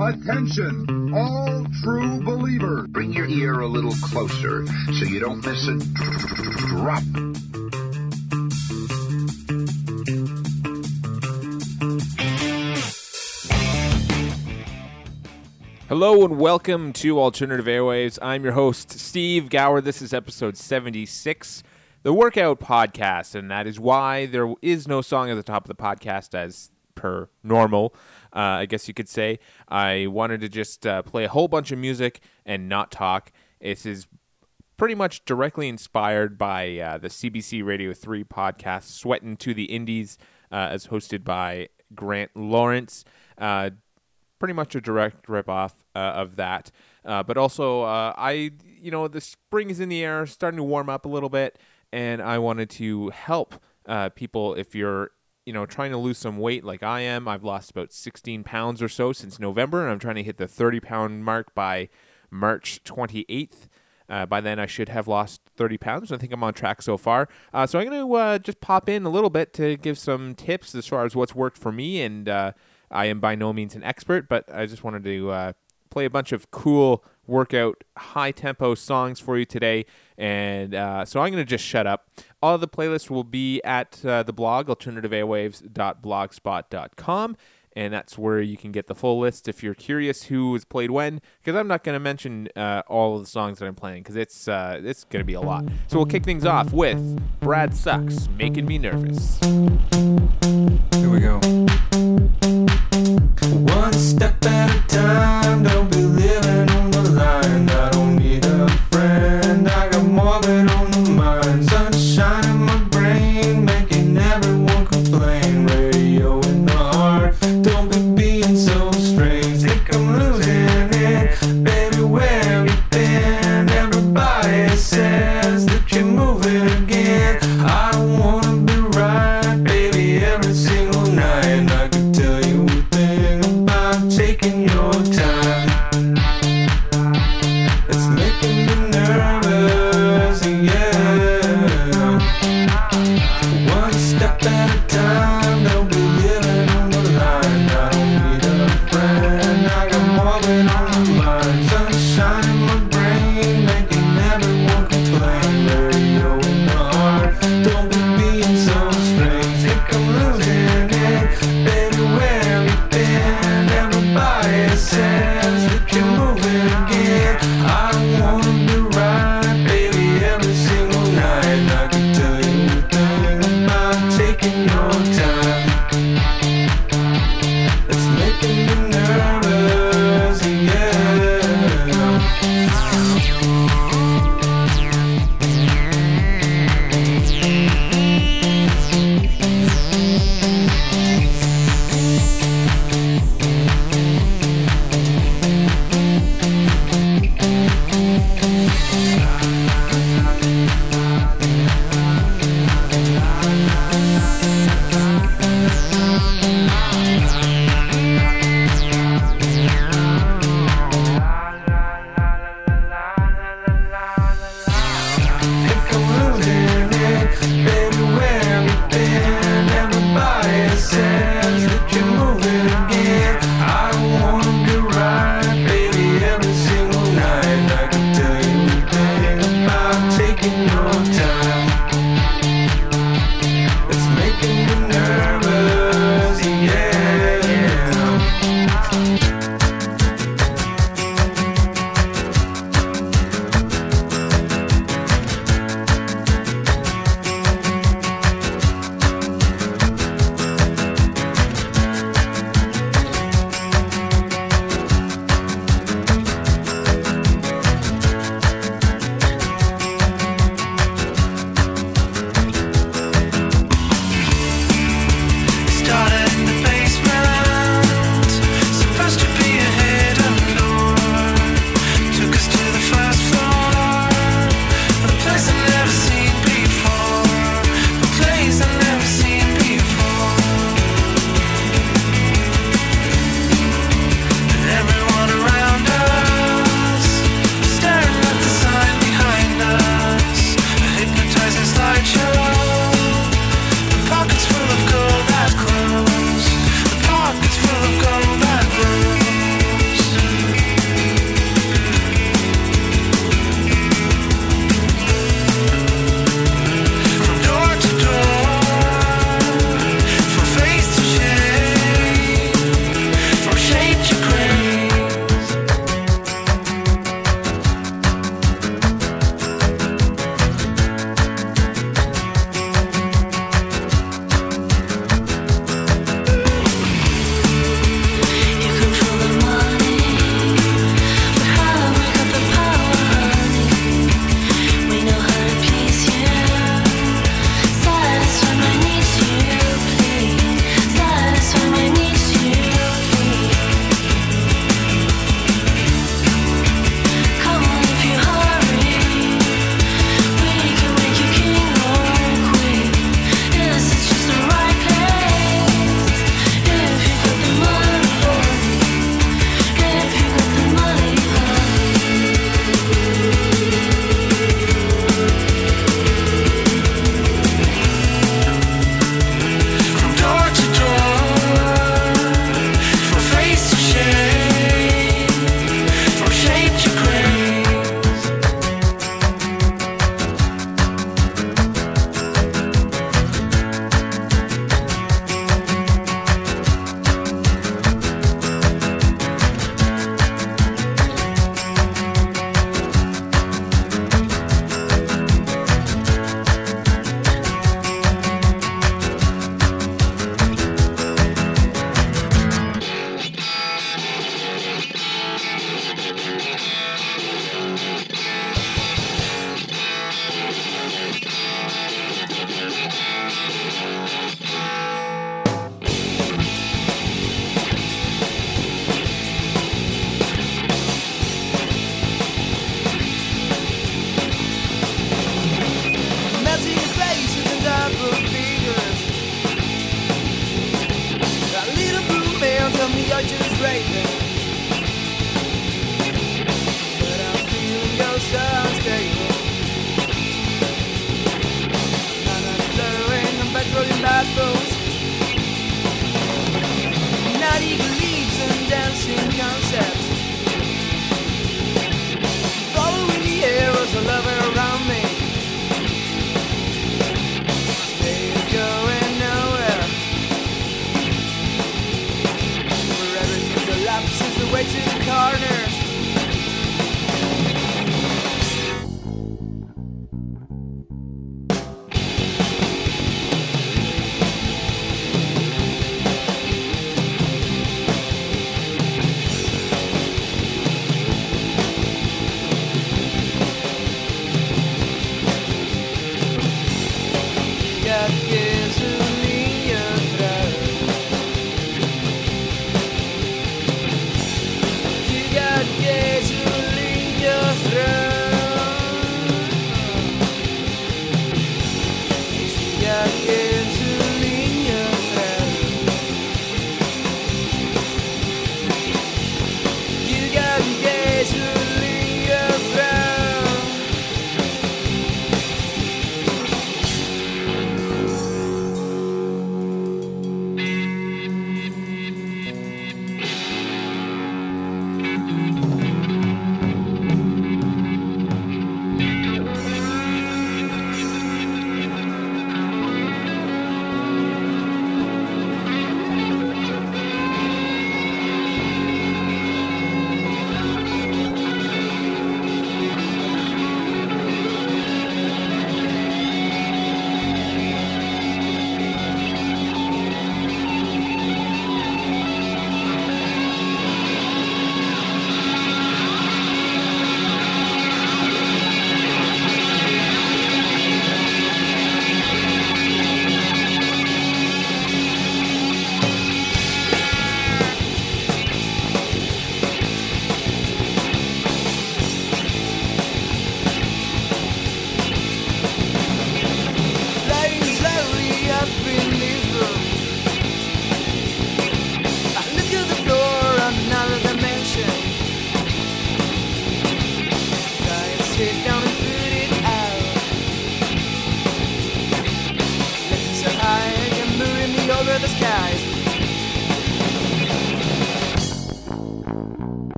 Attention, all true believers. Bring your ear a little closer so you don't miss a drop. Hello and welcome to Alternative Airwaves. I'm your host, Steve Gower. This is episode 76, the Workout Podcast, and that is why there is no song at the top of the podcast as per normal, uh, I guess you could say. I wanted to just uh, play a whole bunch of music and not talk. This is pretty much directly inspired by uh, the CBC Radio 3 podcast, Sweatin' to the Indies, uh, as hosted by Grant Lawrence. Uh, pretty much a direct ripoff uh, of that. Uh, but also, I, you know, the spring is in the air, starting to warm up a little bit, and I wanted to help people if you're, you know, trying to lose some weight like I am. I've lost about 16 pounds or so since November, and I'm trying to hit the 30 pound mark by March 28th. Uh, by then, I should have lost 30 pounds. I think I'm on track so far. Uh, so I'm going to uh, just pop in a little bit to give some tips as far as what's worked for me. And uh, I am by no means an expert, but I just wanted to uh, play a bunch of cool workout, high tempo songs for you today. And uh, so I'm going to just shut up. All of the playlists will be at uh, the blog, alternativeairwaves.blogspot.com. And that's where you can get the full list if you're curious who was played when. Because I'm not going to mention uh, all of the songs that I'm playing because it's uh, it's going to be a lot. So we'll kick things off with Brad Sucks, Making Me Nervous. Here we go.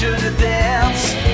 should have danced.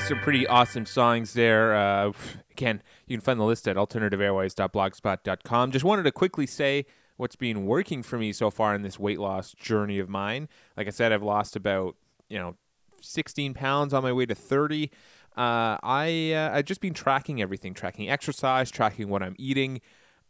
some pretty awesome songs there. Uh, again, you can find the list at alternativeairwaves.blogspot.com. Just wanted to quickly say what's been working for me so far in this weight loss journey of mine. Like I said, I've lost about you know 16 pounds on my way to 30. Uh, I uh, I've just been tracking everything, tracking exercise, tracking what I'm eating.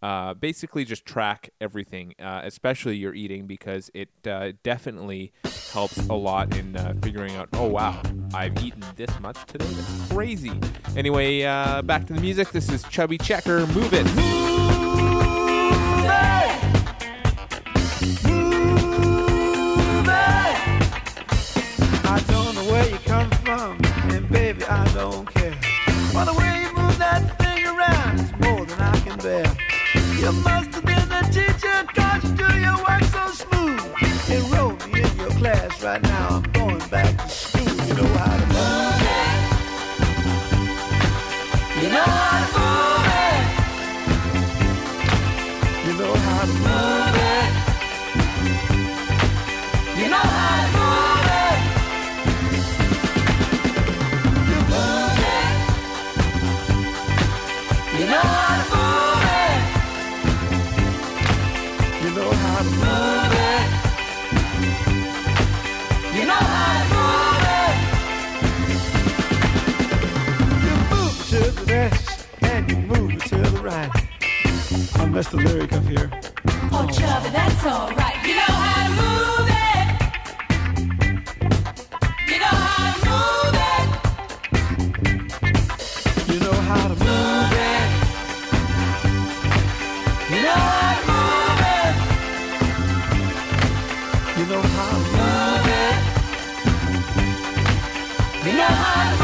Uh, basically, just track everything, uh, especially your eating, because it uh, definitely helps a lot in uh, figuring out. Oh wow, I've eaten this much today. That's crazy. Anyway, uh, back to the music. This is Chubby Checker. Move it. I don't know where you come from, and baby, I don't care. But the way you move that thing around is more than I can bear. You must have been the teacher, you do your work so smooth. Enroll me in your class right now, I'm going back to school. You know how to move it. You know how to move it. You know how to move it. You know how I messed the lyric up here. Oh, Chubby, that's alright. You know how to move it. You know how to move it. You know how to move it. You know how to move it. You know how to move it. You know how to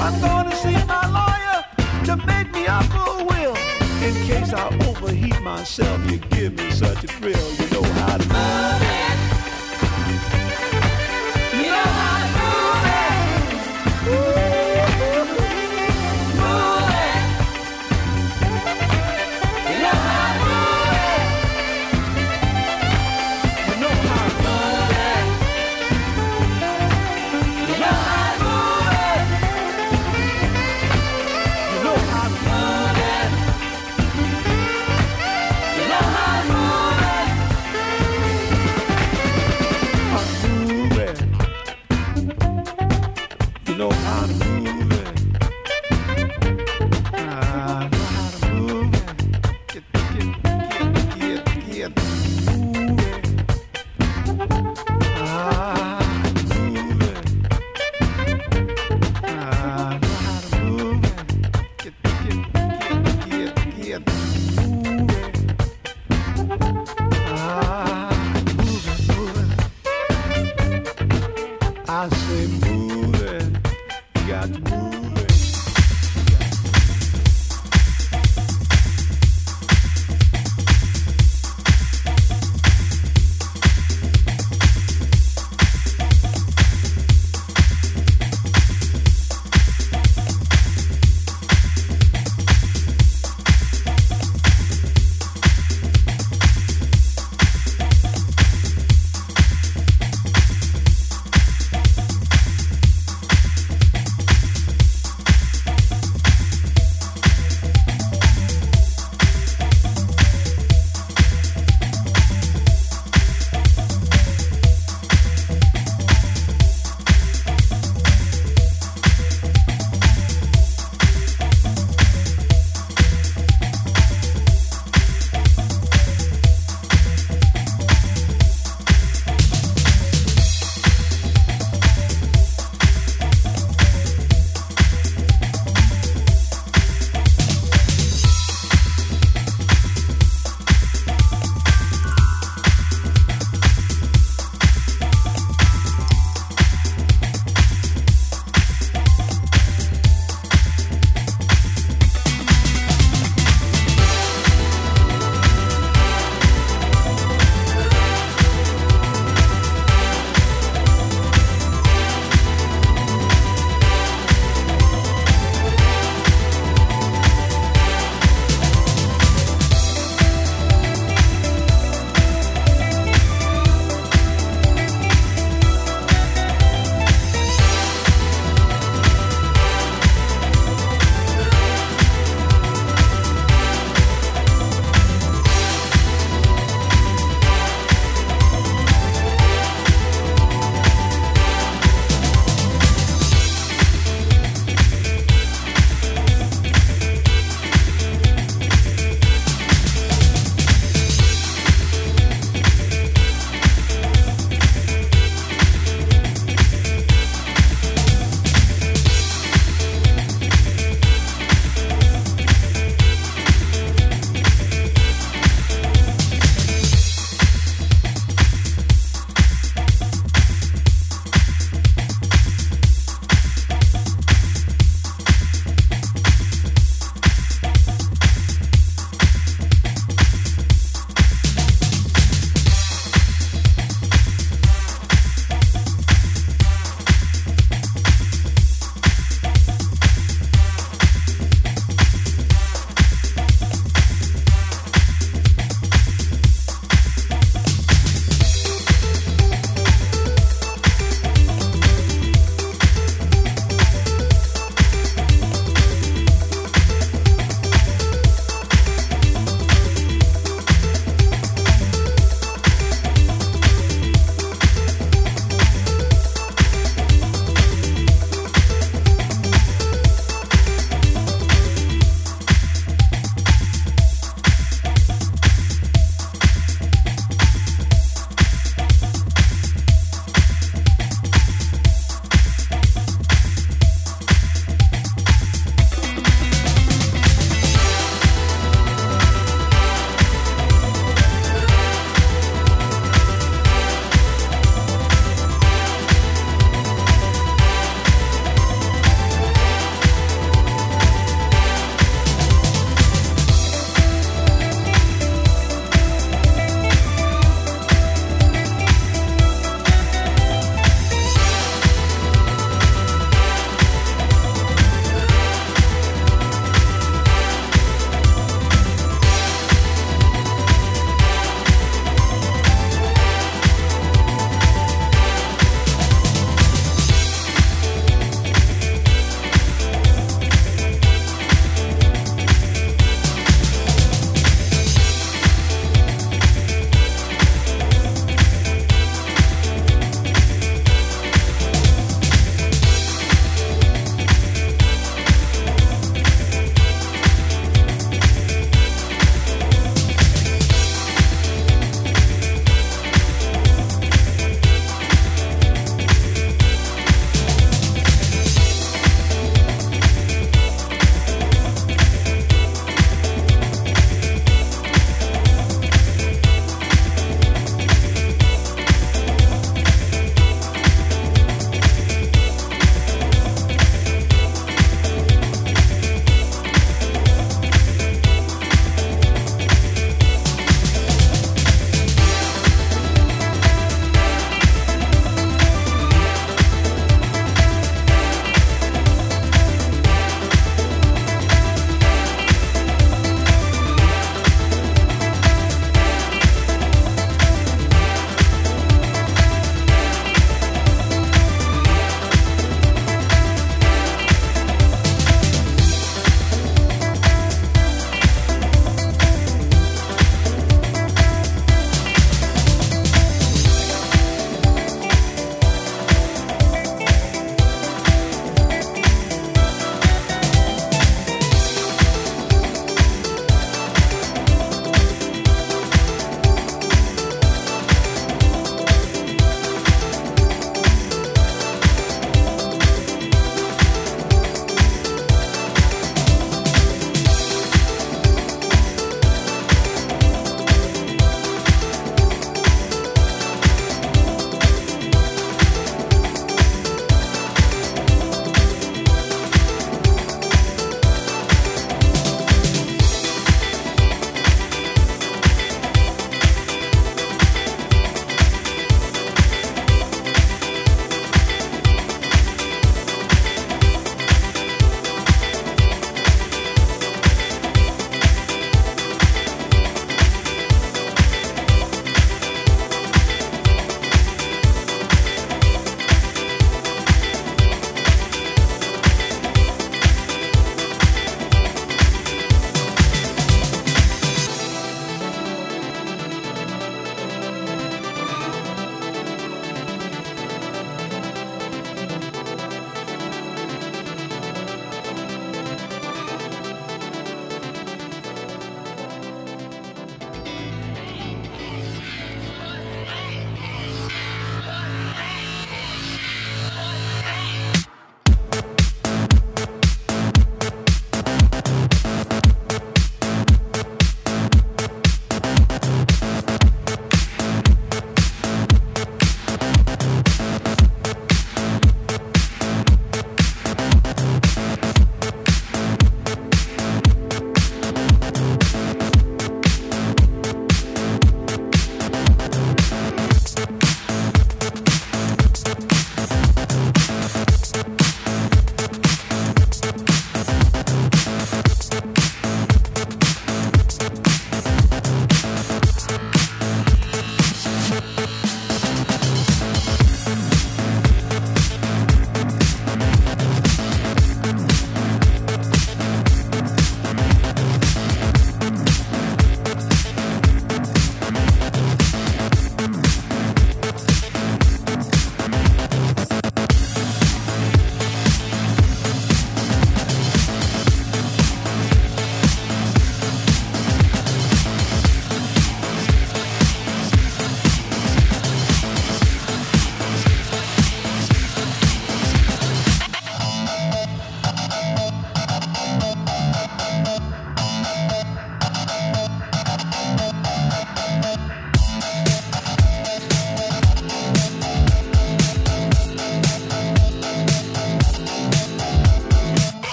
I'm to see my lawyer to make me up a will. In case I overheat myself, you give me such a thrill.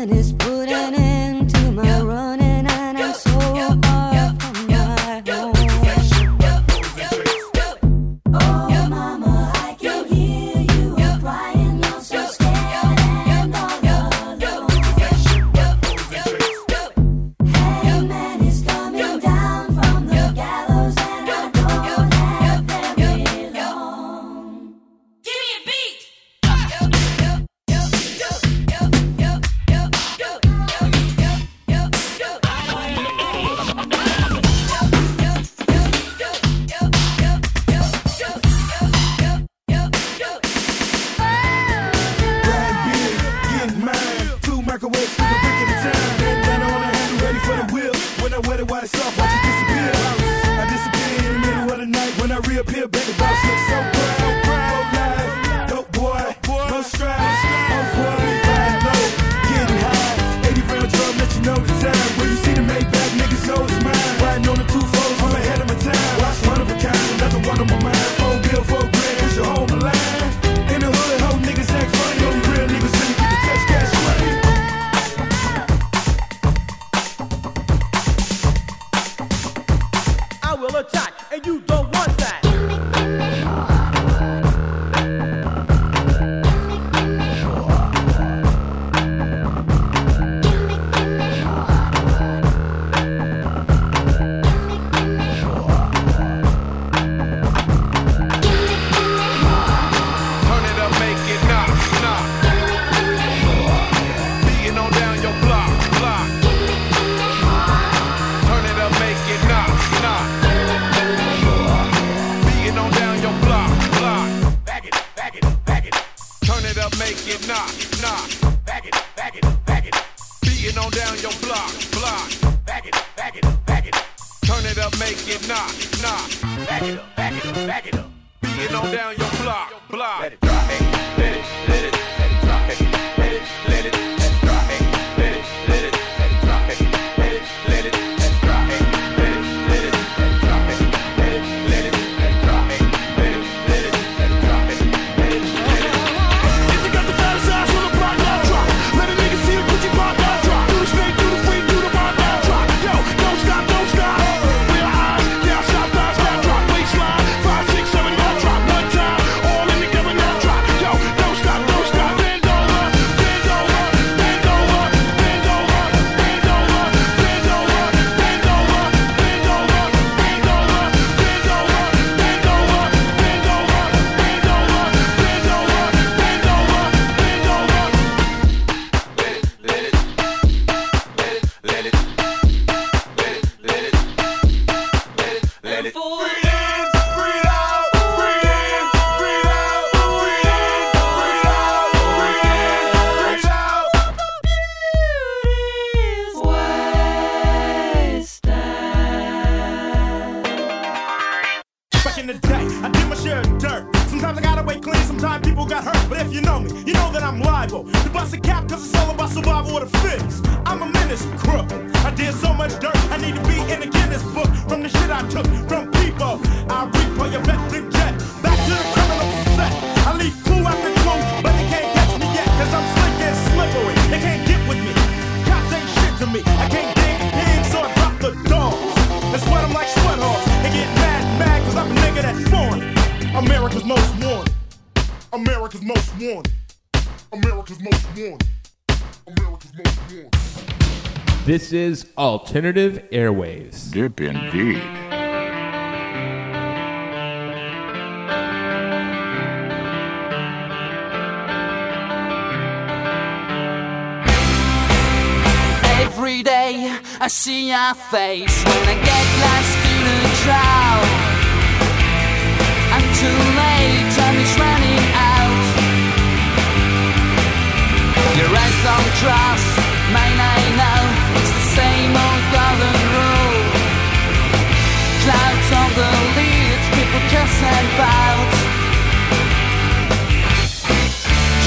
man is Is Alternative Airwaves. Dip indeed. Every day I see your face when I get lost in the crowd. I'm too late, time is running out. Your eyes don't trust.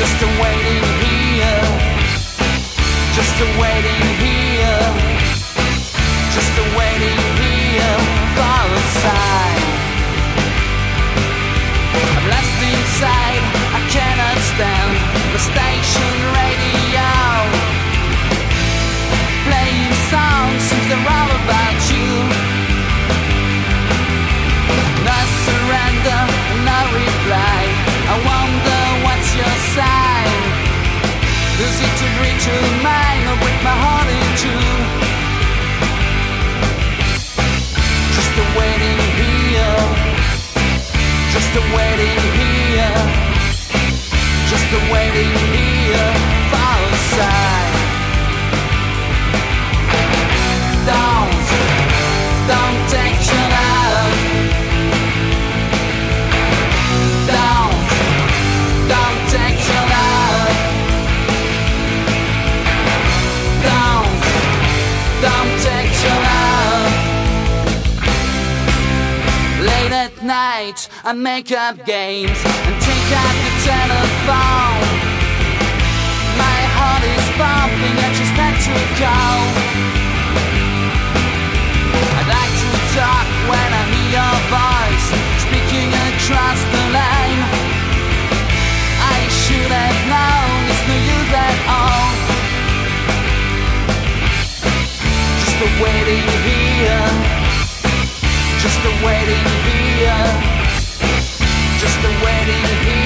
just a waiting here, just a waiting. Date and make up games and take out the telephone. My heart is pumping, I just had to go. I like to talk when I hear your voice speaking across the line. I should have known it's no use at all. Just a waiting here, just a waiting here, just a waiting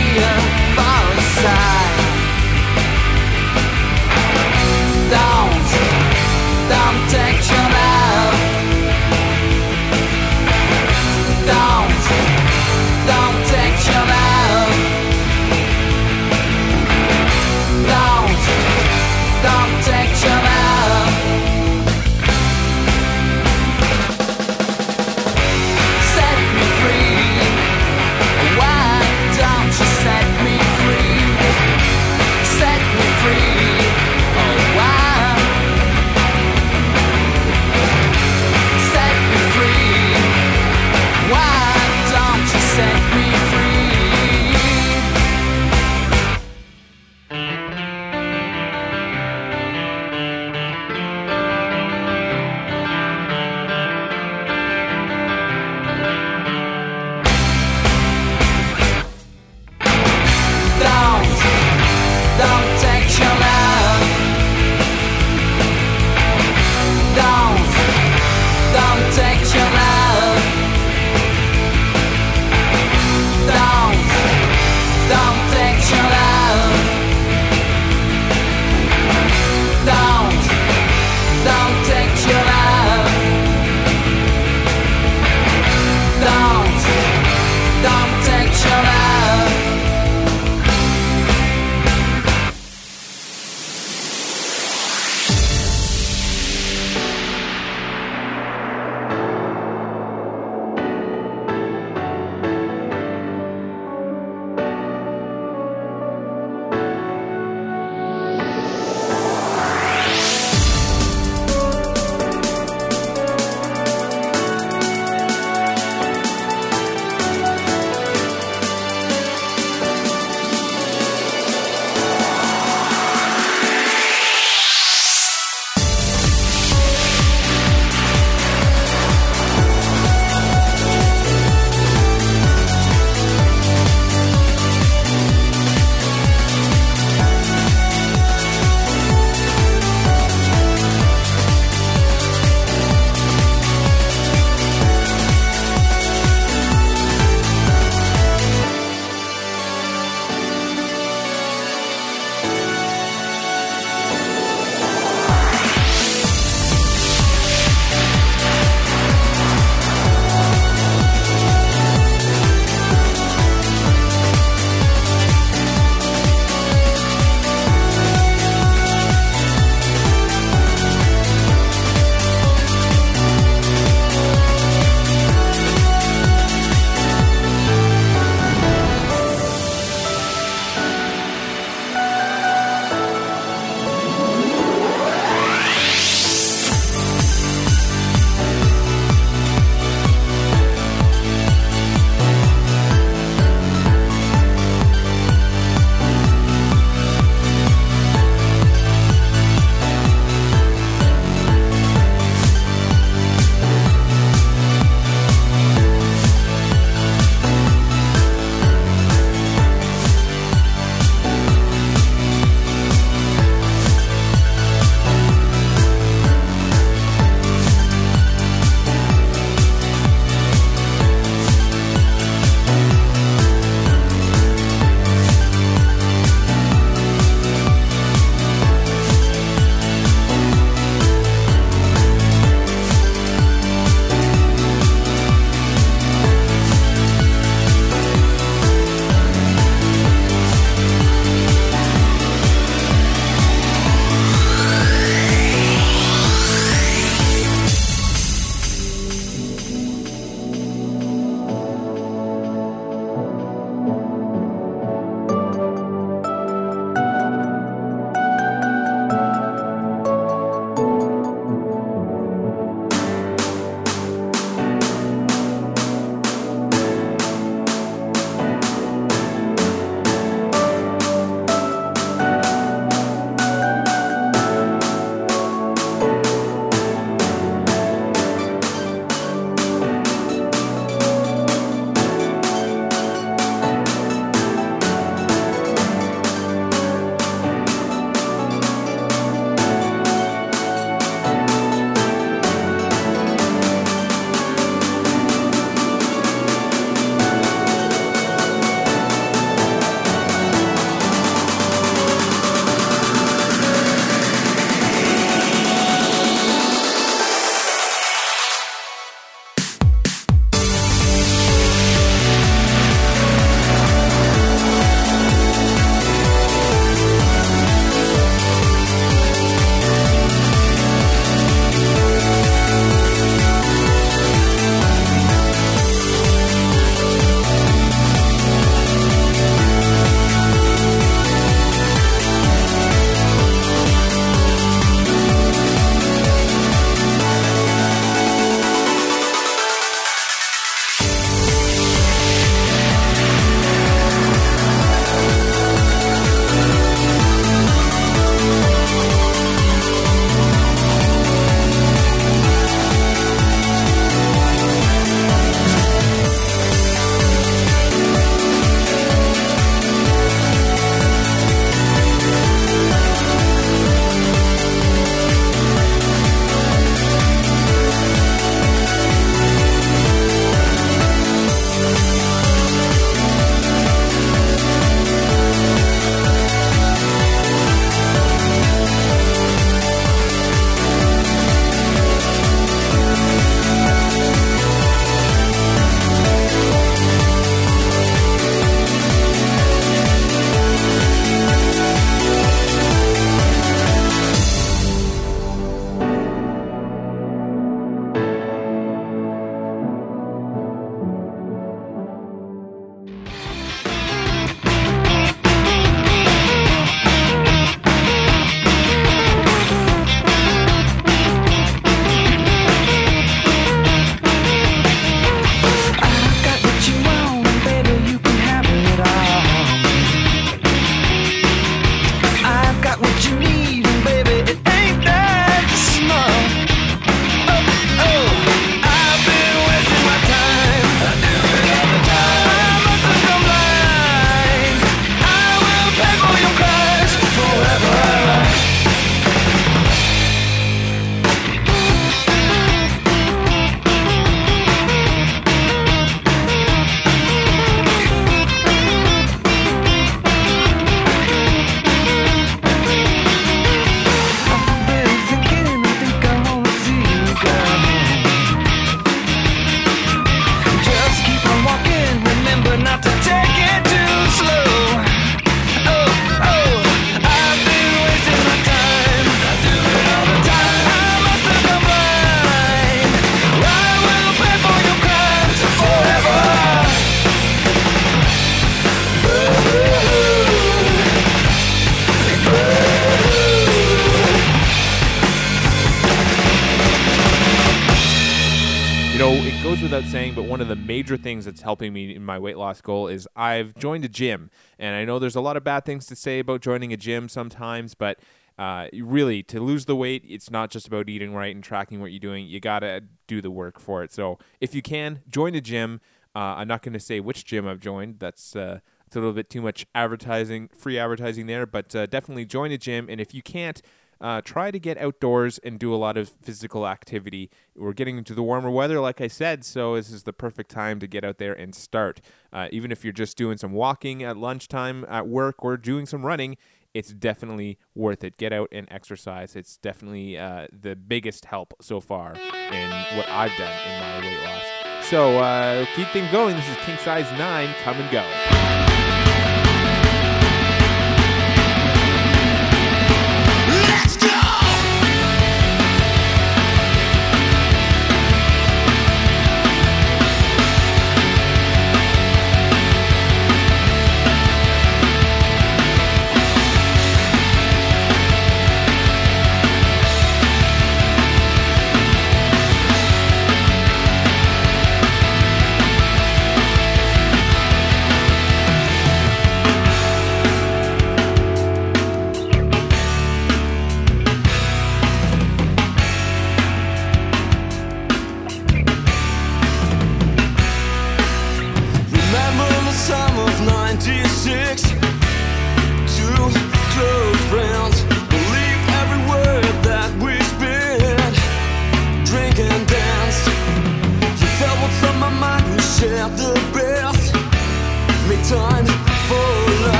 major things that's helping me in my weight loss goal is I've joined a gym. And I know there's a lot of bad things to say about joining a gym sometimes, but uh, really, to lose the weight, it's not just about eating right and tracking what you're doing. You got to do the work for it. So if you can, join a gym. Uh, I'm not going to say which gym I've joined. That's. Uh, it's a little bit too much advertising, free advertising there, but uh, definitely join a gym. And if you can't, uh, try to get outdoors and do a lot of physical activity. We're getting into the warmer weather, like I said, so this is the perfect time to get out there and start. Uh, even if you're just doing some walking at lunchtime at work or doing some running, it's definitely worth it. Get out and exercise. It's definitely uh, the biggest help so far in what I've done in my weight loss. So uh, keep things going. This is King Size 9. Come and go.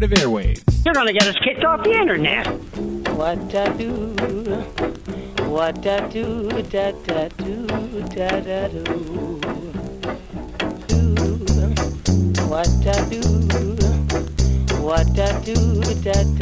Alternative Airwaves. You're gonna get us kicked off the internet. What I do, what I do, da da do, da da do. Do what I do, what I do, da da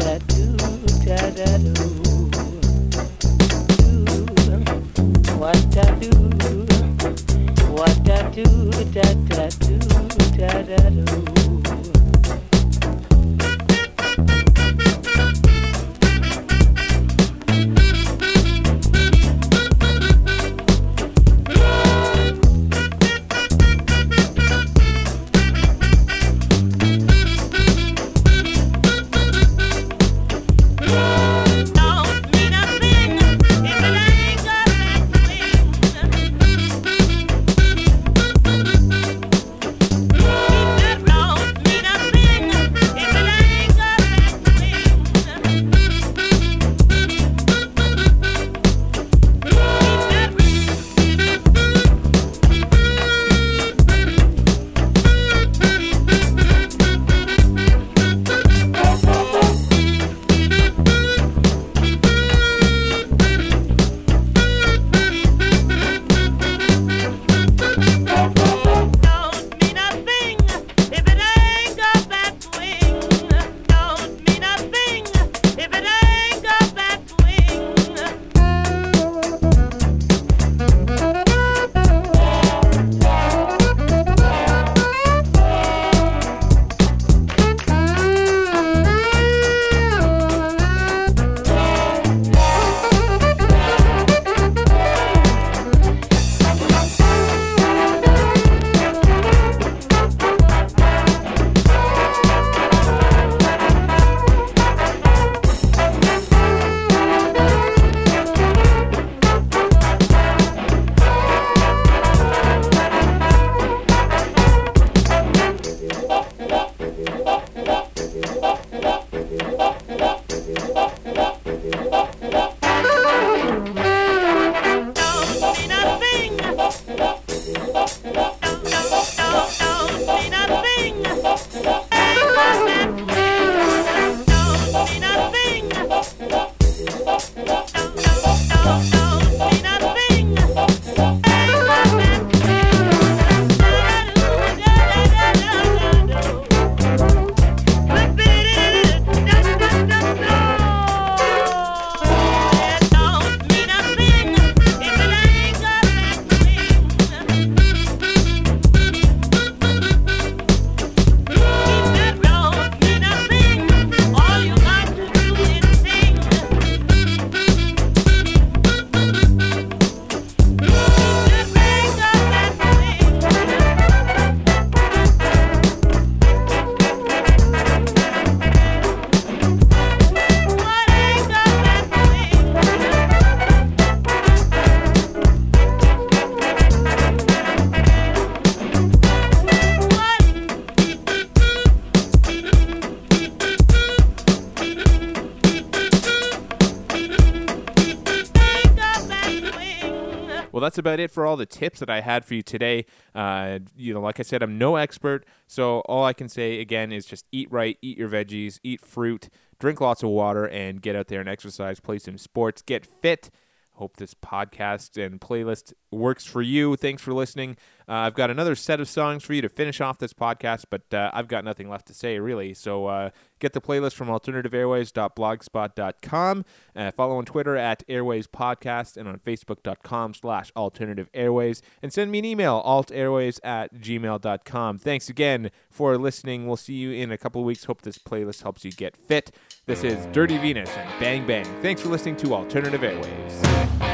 that's about it for all the tips that I had for you today. Uh, you know, like I said, I'm no expert, so all I can say again is just eat right, eat your veggies, eat fruit, drink lots of water, and get out there and exercise, play some sports, get fit. Hope this podcast and playlist works for you. Thanks for listening. Uh, I've got another set of songs for you to finish off this podcast, but uh, I've got nothing left to say, really. So uh, get the playlist from alternativeairwaves.blogspot.com. Uh, follow on Twitter at Airwaves Podcast and on Facebook.com slash Alternative Airwaves. And send me an email, altairwaves at gmail.com. Thanks again for listening. We'll see you in a couple weeks. Hope this playlist helps you get fit. This is Dirty Venus and Bang Bang. Thanks for listening to Alternative Airwaves.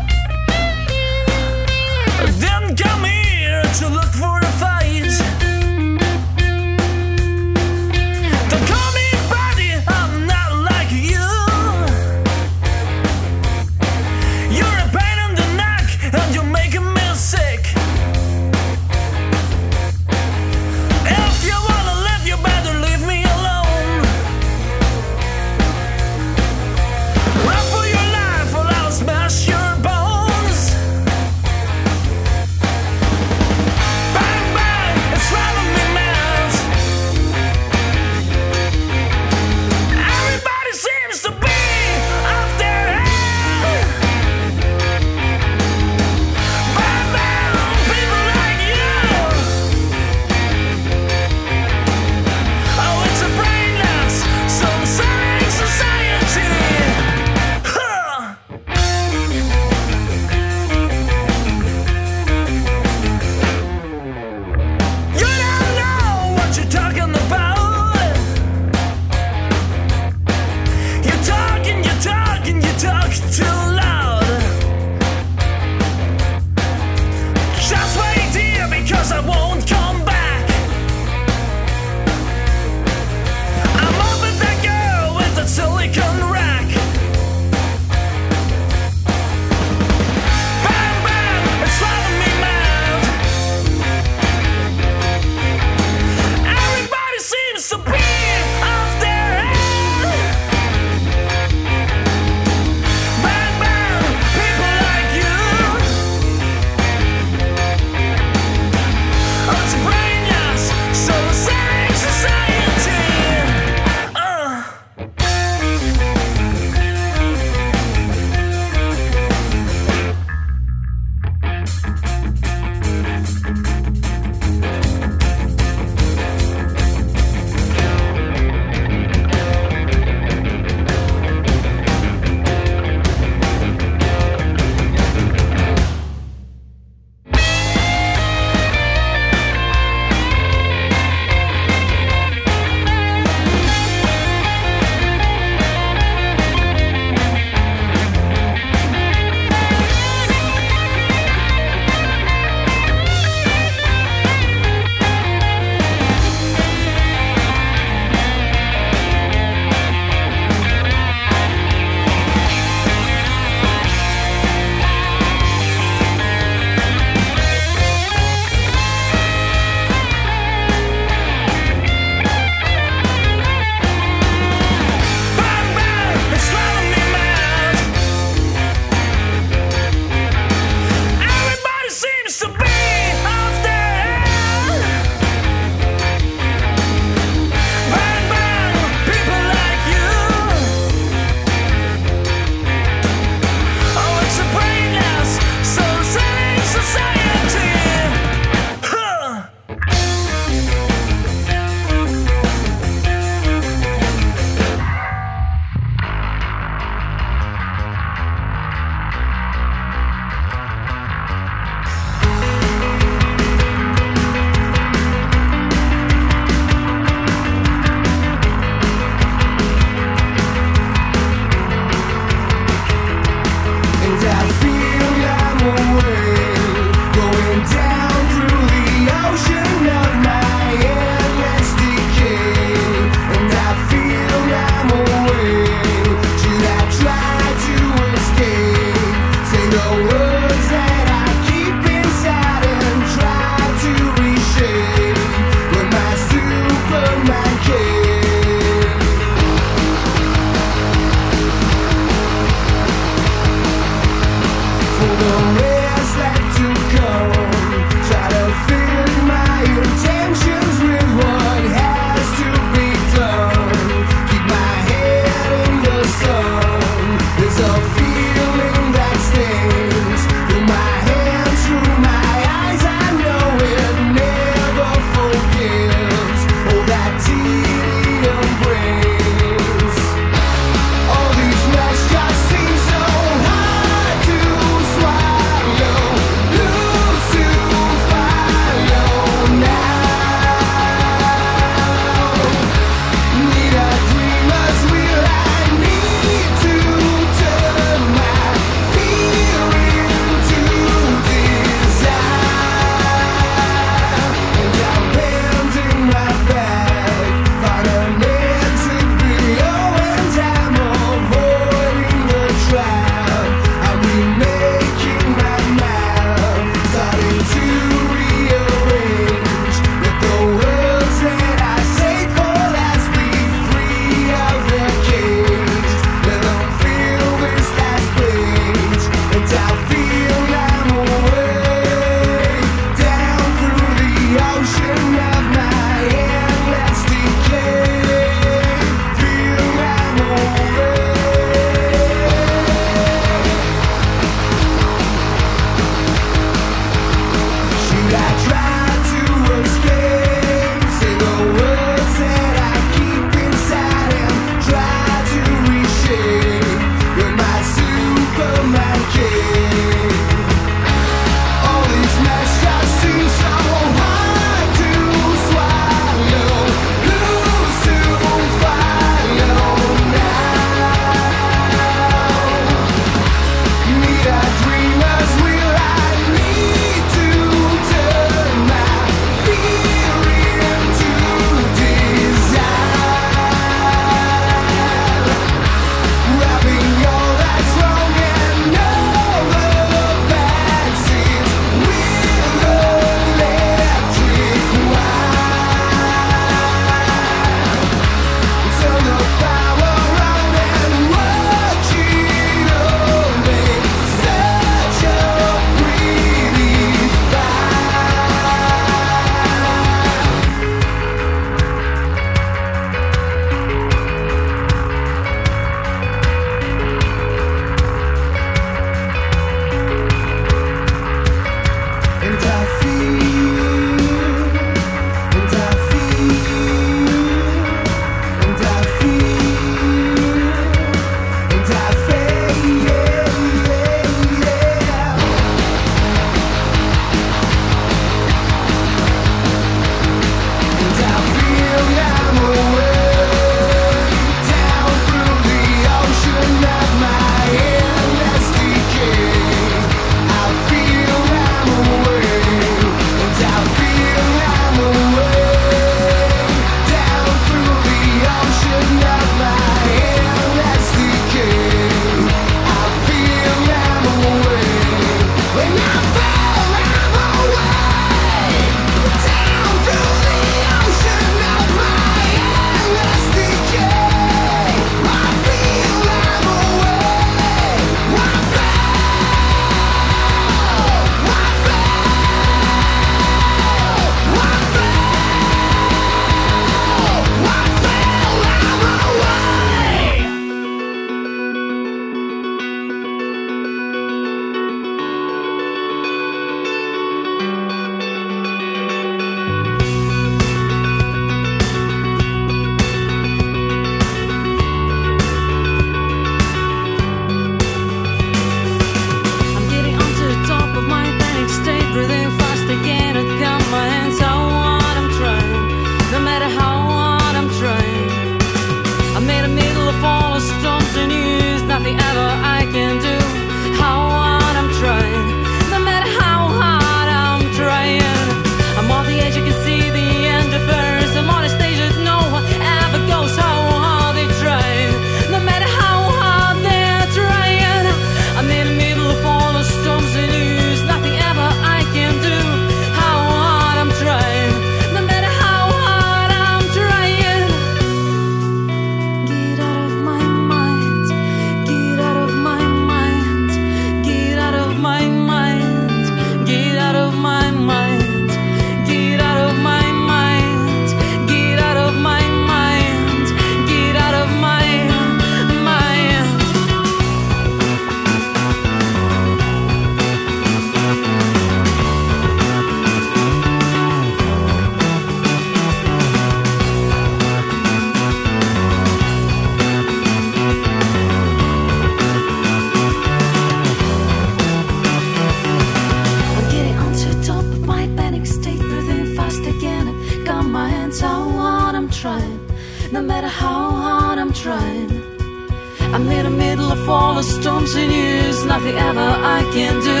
continues, nothing ever I can do.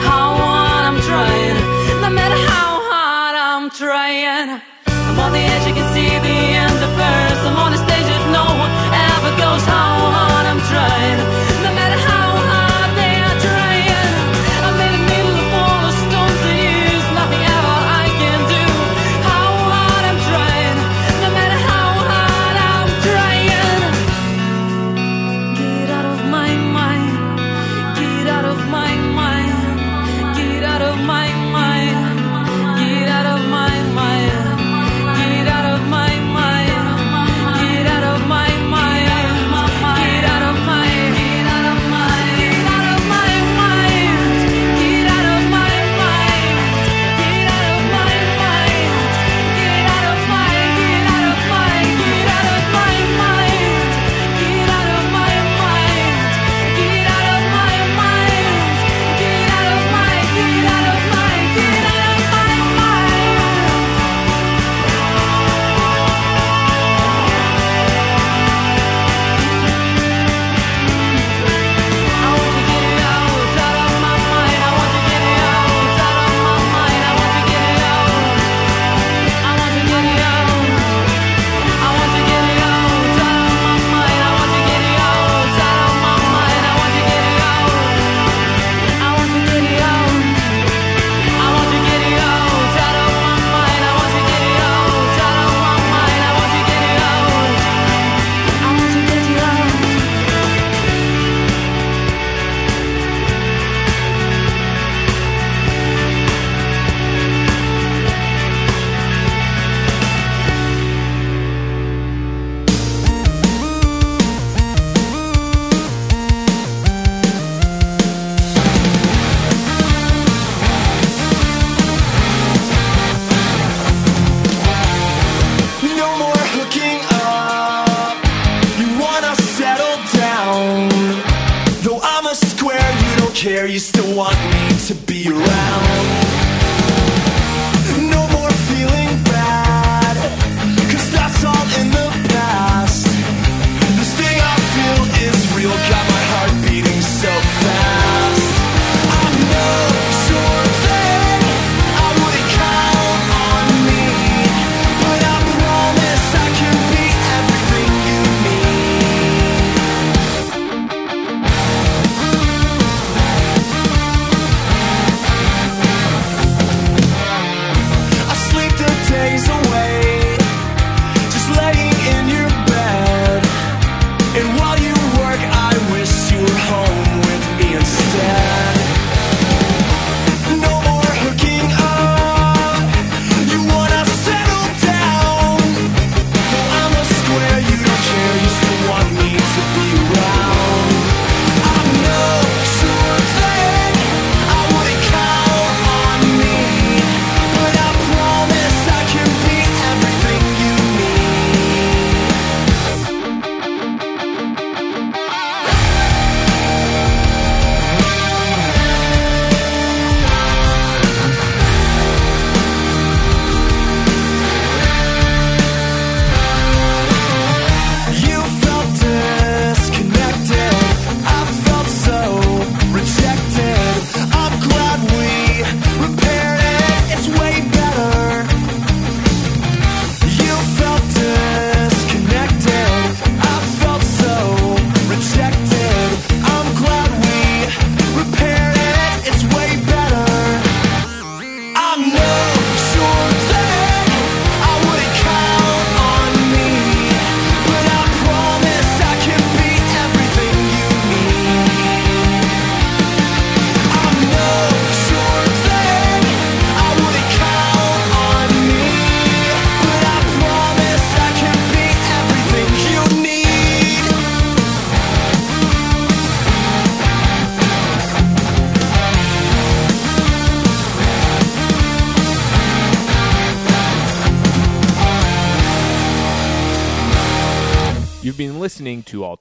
How hard I'm trying, no matter how hard I'm trying. care, you still want me to be around.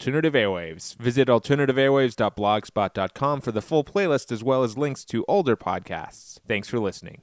Alternative Airwaves. Visit alternativeairwaves.blogspot.com for the full playlist as well as links to older podcasts. Thanks for listening.